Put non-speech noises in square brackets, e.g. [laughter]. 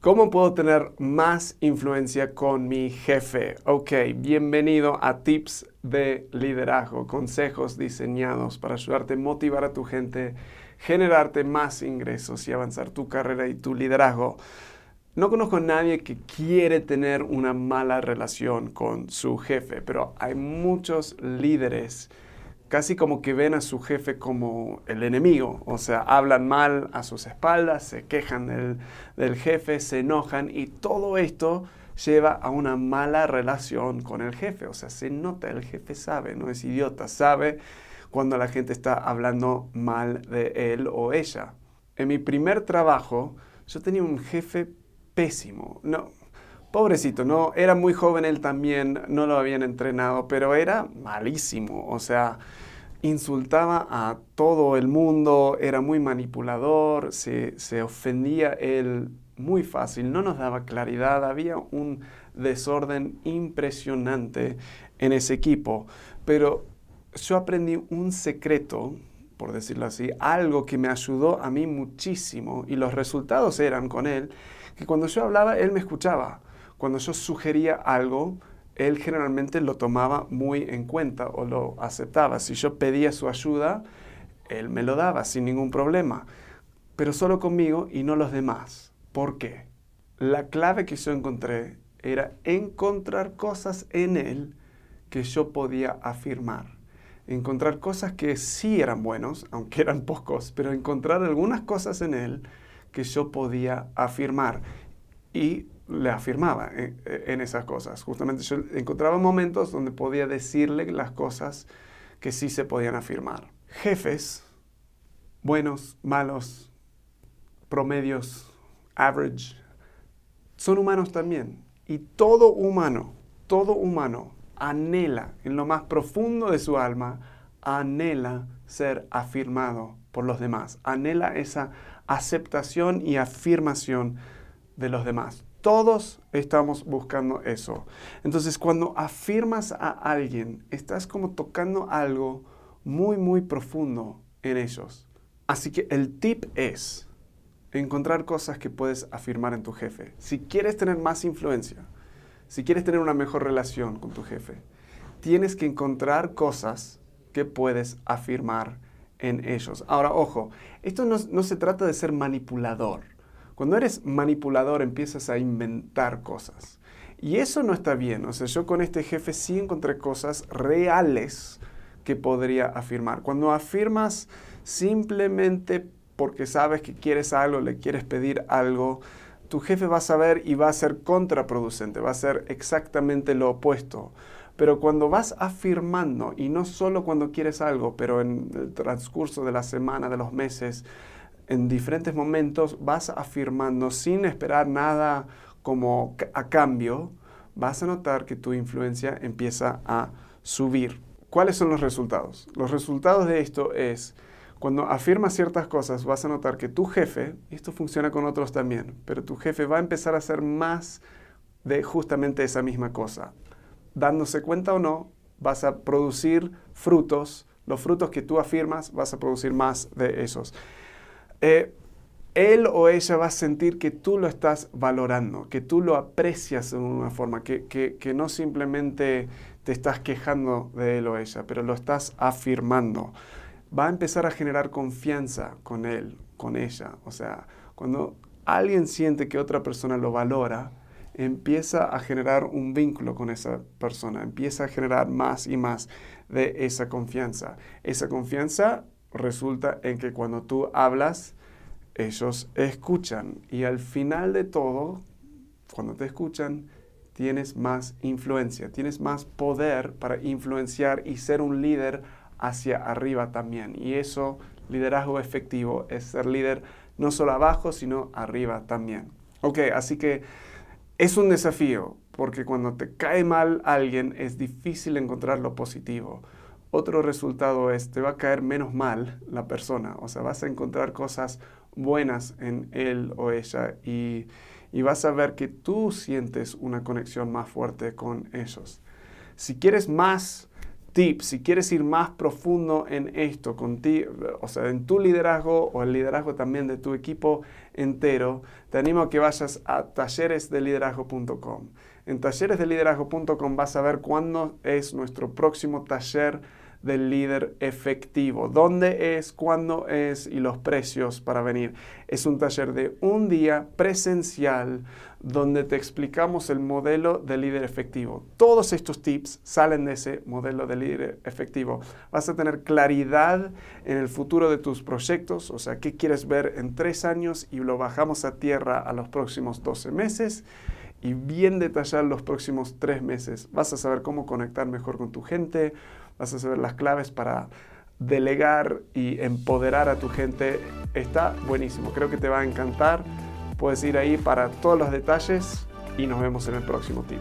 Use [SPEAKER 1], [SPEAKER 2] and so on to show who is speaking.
[SPEAKER 1] ¿Cómo puedo tener más influencia con mi jefe? Ok, bienvenido a Tips de Liderazgo, consejos diseñados para ayudarte a motivar a tu gente, generarte más ingresos y avanzar tu carrera y tu liderazgo. No conozco a nadie que quiere tener una mala relación con su jefe, pero hay muchos líderes casi como que ven a su jefe como el enemigo, o sea, hablan mal a sus espaldas, se quejan del, jefe, se enojan y todo esto lleva a una mala relación con el jefe, o sea, se nota, el jefe sabe, no es idiota, sabe cuando la gente está hablando mal de él o ella. En mi primer trabajo, yo tenía un jefe pésimo, no, pobrecito, no, era muy joven él también, no lo habían entrenado, pero era malísimo, o sea, insultaba a todo el mundo, era muy manipulador, se, ofendía él muy fácil, no nos daba claridad, había un desorden impresionante en ese equipo, pero yo aprendí un secreto, por decirlo así, algo que me ayudó a mí muchísimo y los resultados eran con él, que cuando yo hablaba, él me escuchaba. Cuando yo sugería algo, él generalmente lo tomaba muy en cuenta o lo aceptaba. Si yo pedía su ayuda, él me lo daba sin ningún problema, pero solo conmigo y no los demás. ¿Por qué? La clave que yo encontré era encontrar cosas en él que yo podía afirmar. Encontrar cosas que sí eran buenos, aunque [laughs] eran pocos, pero encontrar algunas cosas en él que yo podía afirmar. Y le afirmaba en, esas cosas. Justamente yo encontraba momentos donde podía decirle las cosas que sí se podían afirmar. Jefes, buenos, malos, promedios, average, son humanos también. Y todo humano, todo humano anhela en lo más profundo de su alma, anhela ser afirmado por los demás, anhela esa aceptación y afirmación de los demás. Todos estamos buscando eso. Entonces, cuando afirmas a alguien, estás como tocando algo muy, muy profundo en ellos. Así que el tip es encontrar cosas que puedes afirmar en tu jefe. Si quieres tener más influencia, si quieres tener una mejor relación con tu jefe, tienes que encontrar cosas que puedes afirmar en ellos. Ahora, ojo, esto no, se trata de ser manipulador cuando eres manipulador empiezas a inventar cosas. Y eso no está bien. O sea, yo con este jefe sí encontré cosas reales que podría afirmar. Cuando afirmas simplemente porque sabes que quieres algo, le quieres pedir algo, tu jefe va a saber y va a ser contraproducente, va a ser exactamente lo opuesto. Pero cuando vas afirmando, y no solo cuando quieres algo, pero en el transcurso de la semana, de los meses, en diferentes momentos vas afirmando sin esperar nada como a cambio, vas a notar que tu influencia empieza a subir. ¿Cuáles son los resultados? Los resultados de esto es, cuando afirmas ciertas cosas, vas a notar que tu jefe, esto funciona con otros también, pero tu jefe va a empezar a hacer más de justamente esa misma cosa. Dándose cuenta o no, vas a producir frutos, los frutos que tú afirmas, vas a producir más de esos. Eh, él o ella va a sentir que tú lo estás valorando, que tú lo aprecias de una forma, que, que, no simplemente te estás quejando de él o ella, pero lo estás afirmando. Va a empezar a generar confianza con él, con ella. O sea, cuando alguien siente que otra persona lo valora, empieza a generar un vínculo con esa persona, empieza a generar más y más de esa confianza. Esa confianza resulta en que cuando tú hablas, ellos escuchan y al final de todo, cuando te escuchan, tienes más influencia, tienes más poder para influenciar y ser un líder hacia arriba también. Y eso, liderazgo efectivo, es ser líder no solo abajo, sino arriba también. Ok, así que es un desafío, porque cuando te cae mal alguien es difícil encontrar lo positivo. Otro resultado es, te va a caer menos mal la persona, o sea, vas a encontrar cosas buenas en él o ella y, vas a ver que tú sientes una conexión más fuerte con ellos. Si quieres más tips, si quieres ir más profundo en esto, o sea, en tu liderazgo o el liderazgo también de tu equipo entero, te animo a que vayas a talleresdeliderazgo.com. En talleresdeliderazgo.com vas a ver cuándo es nuestro próximo taller del líder efectivo. ¿Dónde es? ¿Cuándo es? Y los precios para venir. Es un taller de un día presencial donde te explicamos el modelo de líder efectivo. Todos estos tips salen de ese modelo de líder efectivo. Vas a tener claridad en el futuro de tus proyectos, o sea, qué quieres ver en tres años y lo bajamos a tierra a los próximos 12 meses y bien detallar los próximos tres meses. Vas a saber cómo conectar mejor con tu gente, vas a saber las claves para delegar y empoderar a tu gente. Está buenísimo, creo que te va a encantar. Puedes ir ahí para todos los detalles y nos vemos en el próximo tip.